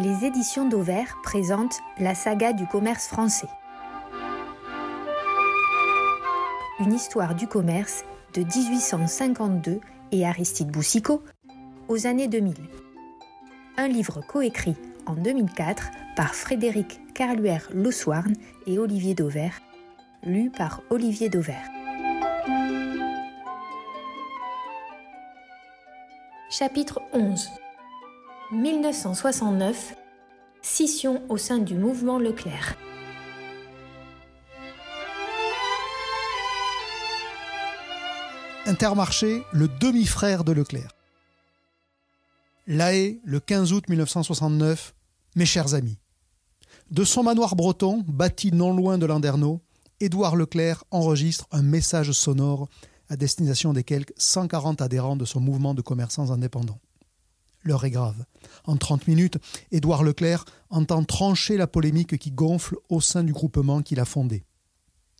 Les éditions d'Auvert présentent la saga du commerce français. Une histoire du commerce de 1852 et Aristide Boussicot aux années 2000. Un livre coécrit en 2004 par Frédéric Carluère-Lossoirne et Olivier Dauvert, lu par Olivier Dauvert. Chapitre 11 1969 Scission au sein du mouvement Leclerc. Intermarché, le demi-frère de Leclerc. La Haye, le 15 août 1969, mes chers amis. De son manoir breton, bâti non loin de Landerneau, Édouard Leclerc enregistre un message sonore à destination des quelques 140 adhérents de son mouvement de commerçants indépendants. L'heure est grave. En 30 minutes, Édouard Leclerc entend trancher la polémique qui gonfle au sein du groupement qu'il a fondé.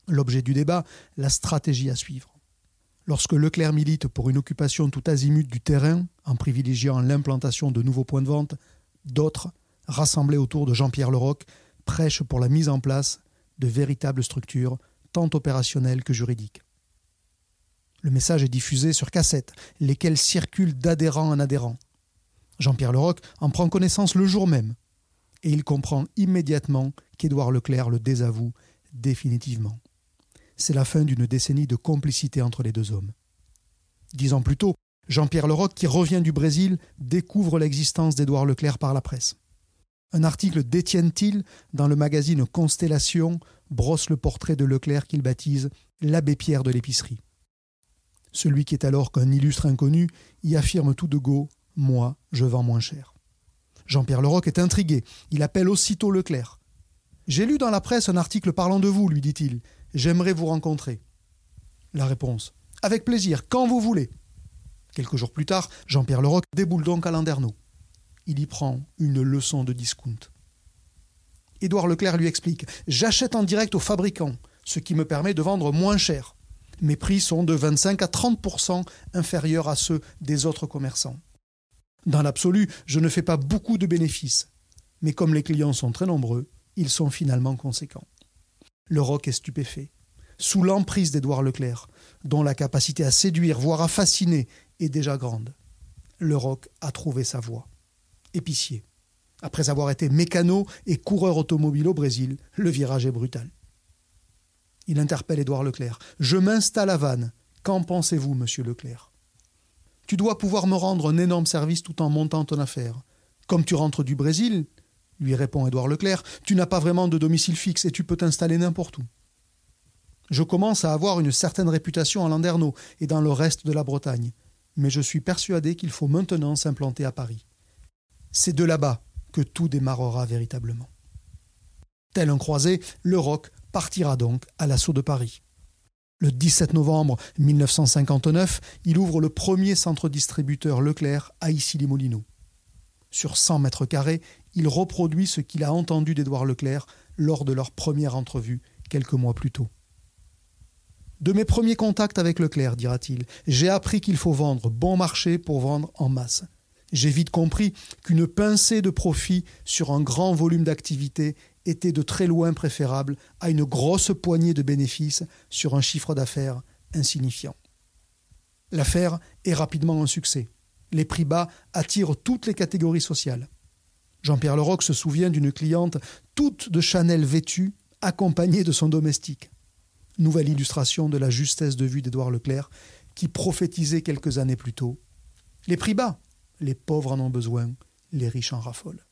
L'objet du débat, la stratégie à suivre. Lorsque Leclerc milite pour une occupation tout azimut du terrain, en privilégiant l'implantation de nouveaux points de vente, d'autres, rassemblés autour de Jean-Pierre Leroc, prêchent pour la mise en place de véritables structures, tant opérationnelles que juridiques. Le message est diffusé sur cassette, lesquelles circulent d'adhérent en adhérent. Jean-Pierre Leroc en prend connaissance le jour même, et il comprend immédiatement qu'Édouard Leclerc le désavoue définitivement. C'est la fin d'une décennie de complicité entre les deux hommes. Dix ans plus tôt, Jean-Pierre Leroc, qui revient du Brésil, découvre l'existence d'Édouard Leclerc par la presse. Un article d'Étienne Thiel dans le magazine Constellation brosse le portrait de Leclerc qu'il baptise l'abbé Pierre de l'épicerie. Celui qui est alors qu'un illustre inconnu y affirme tout de go Moi, je vends moins cher. Jean-Pierre Leroc est intrigué. Il appelle aussitôt Leclerc. J'ai lu dans la presse un article parlant de vous, lui dit-il. J'aimerais vous rencontrer. La réponse Avec plaisir, quand vous voulez. Quelques jours plus tard, Jean-Pierre Leroc déboule donc à Landerneau il y prend une leçon de discount. Édouard Leclerc lui explique J'achète en direct au fabricant, ce qui me permet de vendre moins cher. Mes prix sont de 25 à 30% inférieurs à ceux des autres commerçants. Dans l'absolu, je ne fais pas beaucoup de bénéfices, mais comme les clients sont très nombreux, ils sont finalement conséquents. Le roc est stupéfait. Sous l'emprise d'Édouard Leclerc, dont la capacité à séduire, voire à fasciner, est déjà grande, le roc a trouvé sa voie épicier. Après avoir été mécano et coureur automobile au Brésil, le virage est brutal. Il interpelle Édouard Leclerc. Je m'installe à Vannes. Qu'en pensez-vous, monsieur Leclerc? Tu dois pouvoir me rendre un énorme service tout en montant ton affaire. Comme tu rentres du Brésil, lui répond Édouard Leclerc, tu n'as pas vraiment de domicile fixe et tu peux t'installer n'importe où. Je commence à avoir une certaine réputation à Landerneau et dans le reste de la Bretagne, mais je suis persuadé qu'il faut maintenant s'implanter à Paris. C'est de là-bas que tout démarrera véritablement. Tel un croisé, le roc partira donc à l'assaut de Paris. Le 17 novembre 1959, il ouvre le premier centre distributeur Leclerc à Issy-les-Moulineaux. Sur 100 mètres carrés, il reproduit ce qu'il a entendu d'Édouard Leclerc lors de leur première entrevue quelques mois plus tôt. De mes premiers contacts avec Leclerc, dira-t-il, j'ai appris qu'il faut vendre bon marché pour vendre en masse. J'ai vite compris qu'une pincée de profit sur un grand volume d'activité était de très loin préférable à une grosse poignée de bénéfices sur un chiffre d'affaires insignifiant. L'affaire est rapidement un succès. Les prix bas attirent toutes les catégories sociales. Jean-Pierre Leroc se souvient d'une cliente toute de Chanel vêtue, accompagnée de son domestique. Nouvelle illustration de la justesse de vue d'Édouard Leclerc, qui prophétisait quelques années plus tôt. Les prix bas, les pauvres en ont besoin, les riches en raffolent.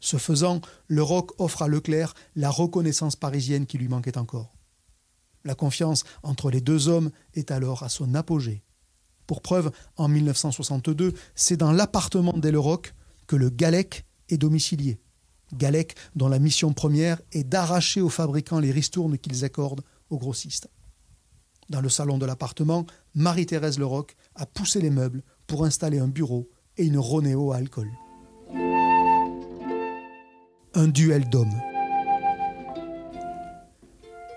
Ce faisant, le roc offre à Leclerc la reconnaissance parisienne qui lui manquait encore. La confiance entre les deux hommes est alors à son apogée. Pour preuve, en 1962, c'est dans l'appartement d'Elleroc que le Galec est domicilié. Galec dont la mission première est d'arracher aux fabricants les ristournes qu'ils accordent aux grossistes. Dans le salon de l'appartement, Marie-Thérèse Leroc a poussé les meubles pour installer un bureau et une Ronéo à alcool. Un duel d'hommes.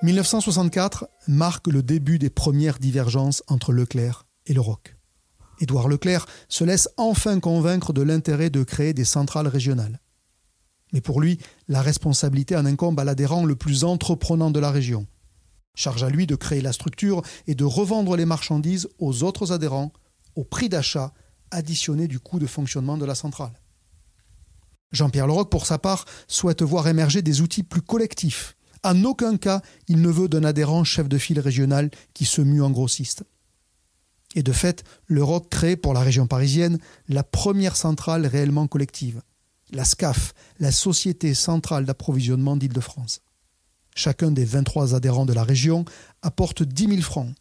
1964 marque le début des premières divergences entre Leclerc et le Roc. Édouard Leclerc se laisse enfin convaincre de l'intérêt de créer des centrales régionales. Mais pour lui, la responsabilité en incombe à l'adhérent le plus entreprenant de la région. Charge à lui de créer la structure et de revendre les marchandises aux autres adhérents au prix d'achat additionné du coût de fonctionnement de la centrale. Jean-Pierre Leroc, pour sa part, souhaite voir émerger des outils plus collectifs. En aucun cas, il ne veut d'un adhérent chef de file régional qui se mue en grossiste. Et de fait, l'Euroc crée pour la région parisienne la première centrale réellement collective, la SCAF, la Société centrale d'approvisionnement d'Île-de-France. Chacun des 23 adhérents de la région apporte 10 000 francs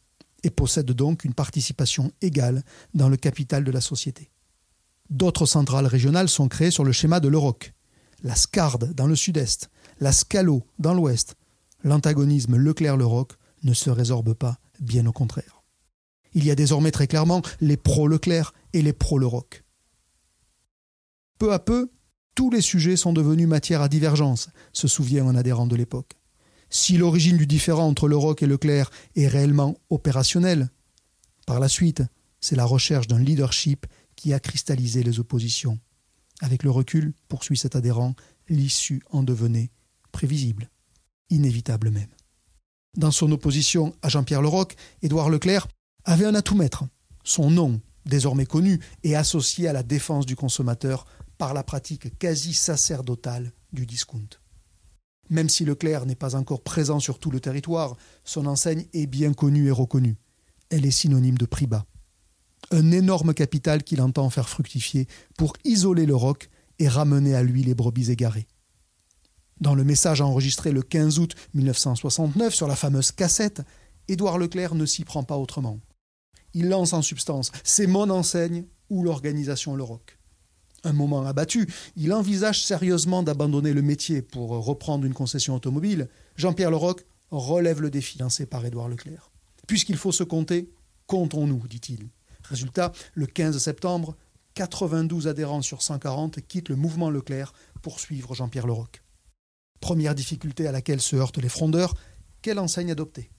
et possède donc une participation égale dans le capital de la société. D'autres centrales régionales sont créées sur le schéma de l'Euroc. La SCARD dans le sud-est, la SCALO dans l'ouest. L'antagonisme Leclerc-Leroc ne se résorbe pas, bien au contraire. Il y a désormais très clairement les pro-Leclerc et les pro-Leroc. Peu à peu, tous les sujets sont devenus matière à divergence, se souvient un adhérent de l'époque. Si l'origine du différend entre Leroc et Leclerc est réellement opérationnelle, par la suite, c'est la recherche d'un leadership qui a cristallisé les oppositions. Avec le recul, poursuit cet adhérent, l'issue en devenait prévisible, inévitable même. Dans son opposition à Jean-Pierre Leroc, Édouard Leclerc avait un atout maître. Son nom, désormais connu, est associé à la défense du consommateur par la pratique quasi sacerdotale du discount. Même si Leclerc n'est pas encore présent sur tout le territoire, son enseigne est bien connue et reconnue. Elle est synonyme de prix bas. Un énorme capital qu'il entend faire fructifier pour isoler le roc et ramener à lui les brebis égarées. Dans le message enregistré le 15 août 1969 sur la fameuse cassette, Édouard Leclerc ne s'y prend pas autrement. Il lance en substance C'est mon enseigne ou l'organisation Le Roc. Un moment abattu, il envisage sérieusement d'abandonner le métier pour reprendre une concession automobile. Jean-Pierre Leroc relève le défi lancé par Édouard Leclerc. Puisqu'il faut se compter, comptons-nous, dit-il. Résultat, le 15 septembre, 92 adhérents sur 140 quittent le mouvement Leclerc pour suivre Jean-Pierre Leroc. Première difficulté à laquelle se heurtent les frondeurs, quelle enseigne adopter?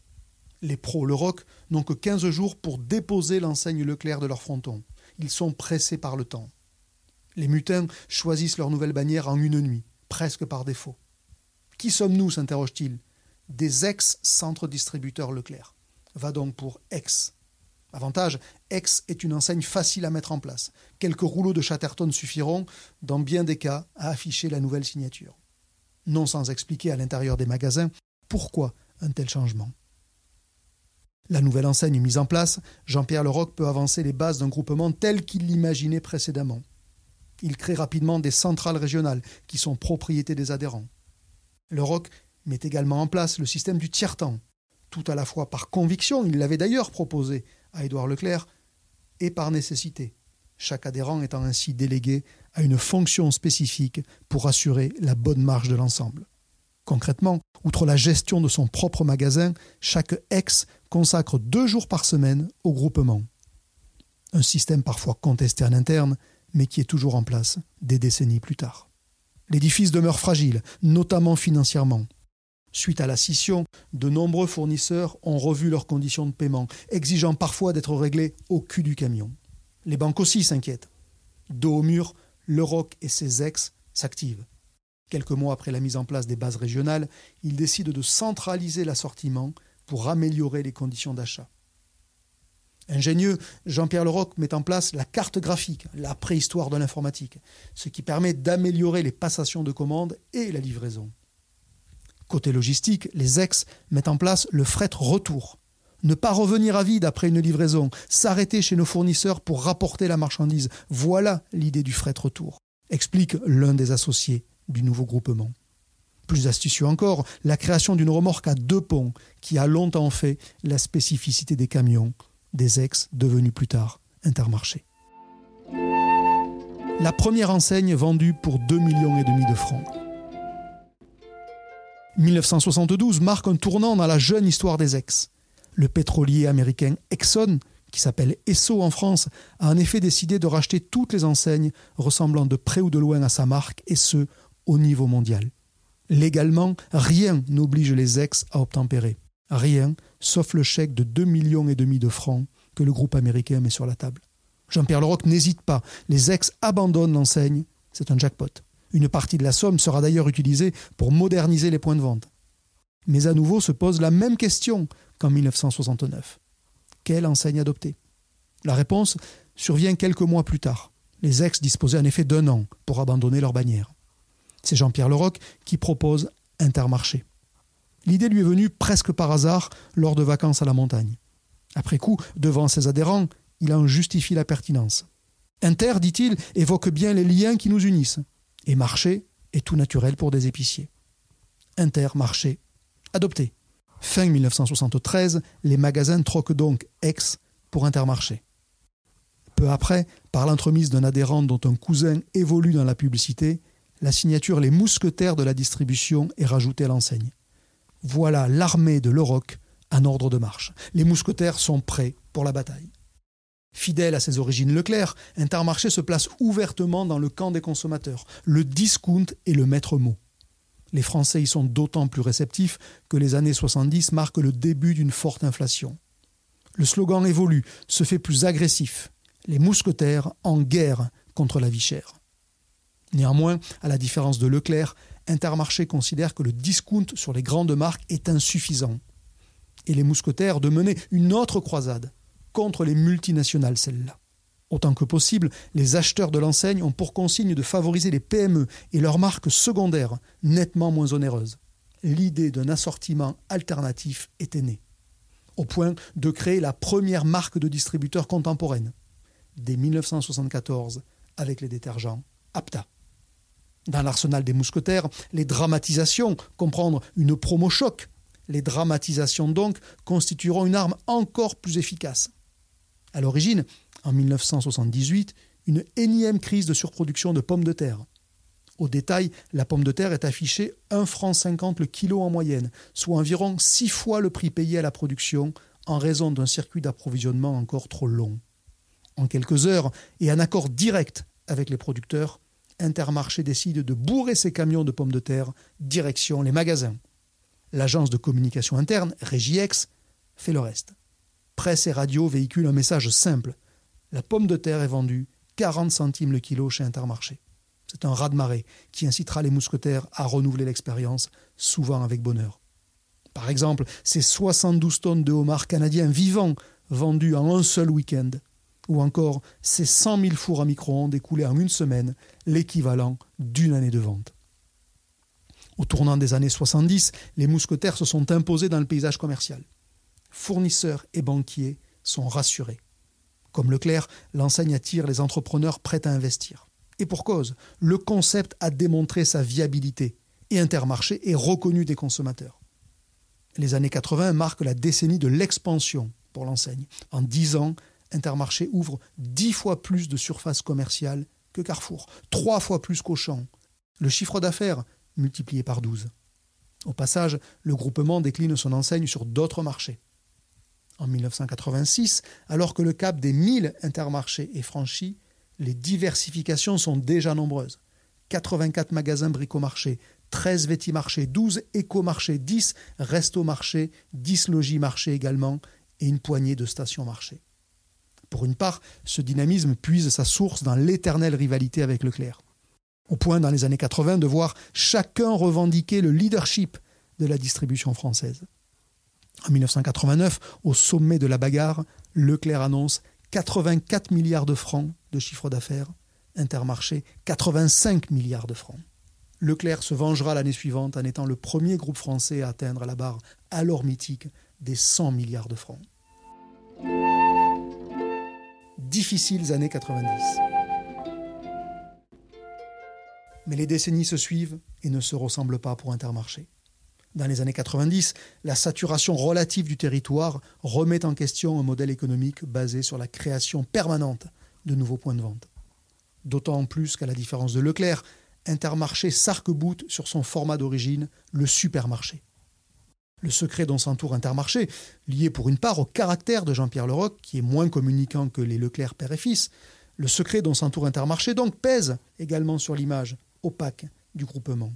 Les pros Leroc n'ont que 15 jours pour déposer l'enseigne Leclerc de leur fronton. Ils sont pressés par le temps. Les mutins choisissent leur nouvelle bannière en une nuit, presque par défaut. Qui sommes-nous s'interroge-t-il. Des ex-centres distributeurs Leclerc. Va donc pour ex. Avantage, ex est une enseigne facile à mettre en place. Quelques rouleaux de Chatterton suffiront, dans bien des cas, à afficher la nouvelle signature. Non sans expliquer à l'intérieur des magasins pourquoi un tel changement. La nouvelle enseigne mise en place, Jean-Pierre Leroc peut avancer les bases d'un groupement tel qu'il l'imaginait précédemment. Il crée rapidement des centrales régionales qui sont propriété des adhérents. Le ROC met également en place le système du tiers-temps, tout à la fois par conviction, il l'avait d'ailleurs proposé à Édouard Leclerc, et par nécessité, chaque adhérent étant ainsi délégué à une fonction spécifique pour assurer la bonne marche de l'ensemble. Concrètement, outre la gestion de son propre magasin, chaque ex consacre deux jours par semaine au groupement. Un système parfois contesté en interne, mais qui est toujours en place des décennies plus tard. L'édifice demeure fragile, notamment financièrement. Suite à la scission, de nombreux fournisseurs ont revu leurs conditions de paiement, exigeant parfois d'être réglés au cul du camion. Les banques aussi s'inquiètent. Dos au mur, l'Euroc et ses ex s'activent. Quelques mois après la mise en place des bases régionales, ils décident de centraliser l'assortiment pour améliorer les conditions d'achat. Ingénieux, Jean-Pierre Leroc met en place la carte graphique, la préhistoire de l'informatique, ce qui permet d'améliorer les passations de commandes et la livraison. Côté logistique, les ex mettent en place le fret retour. Ne pas revenir à vide après une livraison, s'arrêter chez nos fournisseurs pour rapporter la marchandise. Voilà l'idée du fret retour, explique l'un des associés du nouveau groupement. Plus astucieux encore, la création d'une remorque à deux ponts qui a longtemps fait la spécificité des camions des ex devenus plus tard Intermarché. La première enseigne vendue pour 2 millions et demi de francs. 1972 marque un tournant dans la jeune histoire des ex. Le pétrolier américain Exxon, qui s'appelle Esso en France, a en effet décidé de racheter toutes les enseignes ressemblant de près ou de loin à sa marque, et ce, au niveau mondial. Légalement, rien n'oblige les ex à obtempérer. Rien, sauf le chèque de 2 millions et demi de francs que le groupe américain met sur la table. Jean-Pierre Leroc n'hésite pas. Les ex abandonnent l'enseigne. C'est un jackpot. Une partie de la somme sera d'ailleurs utilisée pour moderniser les points de vente. Mais à nouveau se pose la même question qu'en 1969. Quelle enseigne adopter? La réponse survient quelques mois plus tard. Les ex disposaient en effet d'un an pour abandonner leur bannière. C'est Jean-Pierre Leroc qui propose Intermarché. L'idée lui est venue presque par hasard lors de vacances à la montagne. Après coup, devant ses adhérents, il en justifie la pertinence. Inter, dit-il, évoque bien les liens qui nous unissent. Et marché est tout naturel pour des épiciers. Inter, marché, adopté. Fin 1973, les magasins troquent donc ex pour Intermarché. Peu après, par l'entremise d'un adhérent dont un cousin évolue dans la publicité, la signature Les Mousquetaires de la distribution est rajoutée à l'enseigne. Voilà l'armée de l'Euroc en ordre de marche. Les mousquetaires sont prêts pour la bataille. Fidèle à ses origines Leclerc, Intermarché se place ouvertement dans le camp des consommateurs. Le discount est le maître mot. Les Français y sont d'autant plus réceptifs que les années 70 marquent le début d'une forte inflation. Le slogan évolue, se fait plus agressif. Les mousquetaires en guerre contre la vie chère. Néanmoins, à la différence de Leclerc, Intermarché considère que le discount sur les grandes marques est insuffisant. Et les mousquetaires de mener une autre croisade contre les multinationales, celle-là. Autant que possible, les acheteurs de l'enseigne ont pour consigne de favoriser les PME et leurs marques secondaires, nettement moins onéreuses. L'idée d'un assortiment alternatif était née, au point de créer la première marque de distributeur contemporaine, dès 1974, avec les détergents APTA. Dans l'arsenal des mousquetaires, les dramatisations, comprendre une promo choc, les dramatisations donc constitueront une arme encore plus efficace. À l'origine, en 1978, une énième crise de surproduction de pommes de terre. Au détail, la pomme de terre est affichée 1 franc 50 le kilo en moyenne, soit environ 6 fois le prix payé à la production en raison d'un circuit d'approvisionnement encore trop long. En quelques heures, et en accord direct avec les producteurs, Intermarché décide de bourrer ses camions de pommes de terre direction les magasins. L'agence de communication interne, Régiex, fait le reste. Presse et radio véhiculent un message simple. La pomme de terre est vendue 40 centimes le kilo chez Intermarché. C'est un raz-de-marée qui incitera les mousquetaires à renouveler l'expérience, souvent avec bonheur. Par exemple, ces 72 tonnes de homards canadiens vivants vendus en un seul week-end ou encore ces 100 000 fours à micro-ondes écoulés en une semaine, l'équivalent d'une année de vente. Au tournant des années 70, les mousquetaires se sont imposés dans le paysage commercial. Fournisseurs et banquiers sont rassurés. Comme Leclerc, l'enseigne attire les entrepreneurs prêts à investir. Et pour cause, le concept a démontré sa viabilité et Intermarché est reconnu des consommateurs. Les années 80 marquent la décennie de l'expansion pour l'enseigne. En dix ans, Intermarché ouvre dix fois plus de surface commerciale que Carrefour, trois fois plus qu'Auchan. Le chiffre d'affaires multiplié par 12. Au passage, le groupement décline son enseigne sur d'autres marchés. En 1986, alors que le cap des 1000 intermarchés est franchi, les diversifications sont déjà nombreuses. 84 magasins bricomarchés, 13 vétimarchés, 12 écomarchés, 10 resto-marchés, 10 logis-marchés également, et une poignée de stations-marchés. Pour une part, ce dynamisme puise sa source dans l'éternelle rivalité avec Leclerc. Au point, dans les années 80, de voir chacun revendiquer le leadership de la distribution française. En 1989, au sommet de la bagarre, Leclerc annonce 84 milliards de francs de chiffre d'affaires, Intermarché 85 milliards de francs. Leclerc se vengera l'année suivante en étant le premier groupe français à atteindre la barre alors mythique des 100 milliards de francs difficiles années 90. Mais les décennies se suivent et ne se ressemblent pas pour Intermarché. Dans les années 90, la saturation relative du territoire remet en question un modèle économique basé sur la création permanente de nouveaux points de vente. D'autant plus qu'à la différence de Leclerc, Intermarché s'arc-boute sur son format d'origine, le supermarché. Le secret dont s'entoure Intermarché, lié pour une part au caractère de Jean-Pierre Leroc, qui est moins communicant que les Leclerc père et fils, le secret dont s'entoure Intermarché donc pèse également sur l'image opaque du groupement.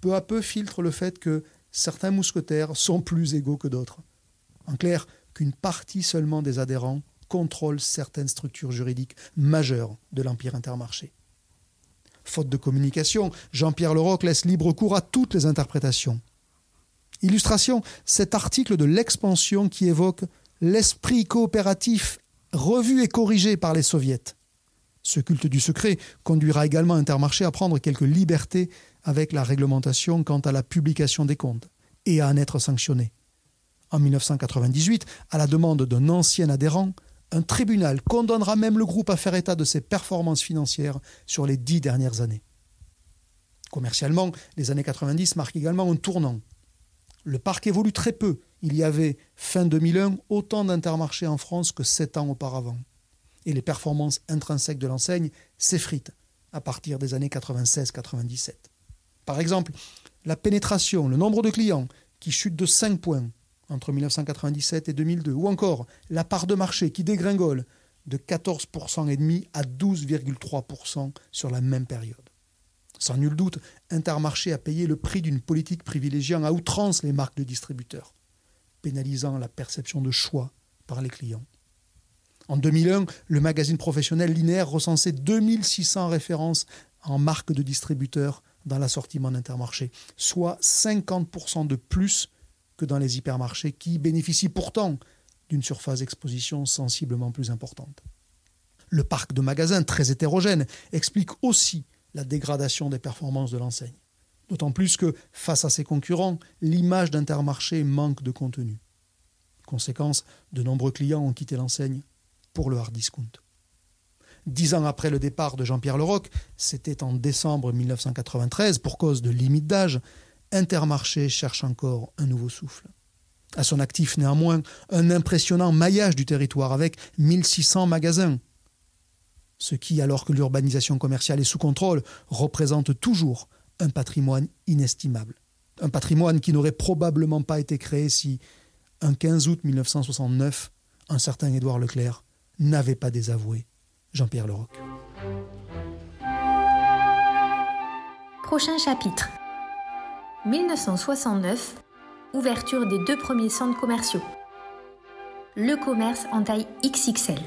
Peu à peu filtre le fait que certains mousquetaires sont plus égaux que d'autres. En clair, qu'une partie seulement des adhérents contrôle certaines structures juridiques majeures de l'Empire Intermarché. Faute de communication, Jean-Pierre Leroc laisse libre cours à toutes les interprétations. Illustration, cet article de l'expansion qui évoque l'esprit coopératif revu et corrigé par les soviets. Ce culte du secret conduira également Intermarché à prendre quelques libertés avec la réglementation quant à la publication des comptes et à en être sanctionné. En 1998, à la demande d'un ancien adhérent, un tribunal condamnera même le groupe à faire état de ses performances financières sur les dix dernières années. Commercialement, les années 90 marquent également un tournant. Le parc évolue très peu. Il y avait, fin 2001, autant d'intermarchés en France que sept ans auparavant. Et les performances intrinsèques de l'enseigne s'effritent à partir des années 96-97. Par exemple, la pénétration, le nombre de clients qui chute de 5 points entre 1997 et 2002, ou encore la part de marché qui dégringole de 14% et demi à 12,3% sur la même période. Sans nul doute, Intermarché a payé le prix d'une politique privilégiant à outrance les marques de distributeurs, pénalisant la perception de choix par les clients. En 2001, le magazine professionnel linéaire recensait 2600 références en marques de distributeurs dans l'assortiment d'Intermarché, soit 50% de plus que dans les hypermarchés qui bénéficient pourtant d'une surface d'exposition sensiblement plus importante. Le parc de magasins très hétérogène explique aussi la dégradation des performances de l'enseigne. D'autant plus que, face à ses concurrents, l'image d'Intermarché manque de contenu. Conséquence, de nombreux clients ont quitté l'enseigne pour le hard discount. Dix ans après le départ de Jean-Pierre Leroc, c'était en décembre 1993, pour cause de limite d'âge, Intermarché cherche encore un nouveau souffle. À son actif néanmoins, un impressionnant maillage du territoire avec 1600 magasins, ce qui, alors que l'urbanisation commerciale est sous contrôle, représente toujours un patrimoine inestimable. Un patrimoine qui n'aurait probablement pas été créé si, un 15 août 1969, un certain Édouard Leclerc n'avait pas désavoué Jean-Pierre Leroc. Prochain chapitre. 1969, ouverture des deux premiers centres commerciaux. Le commerce en taille XXL.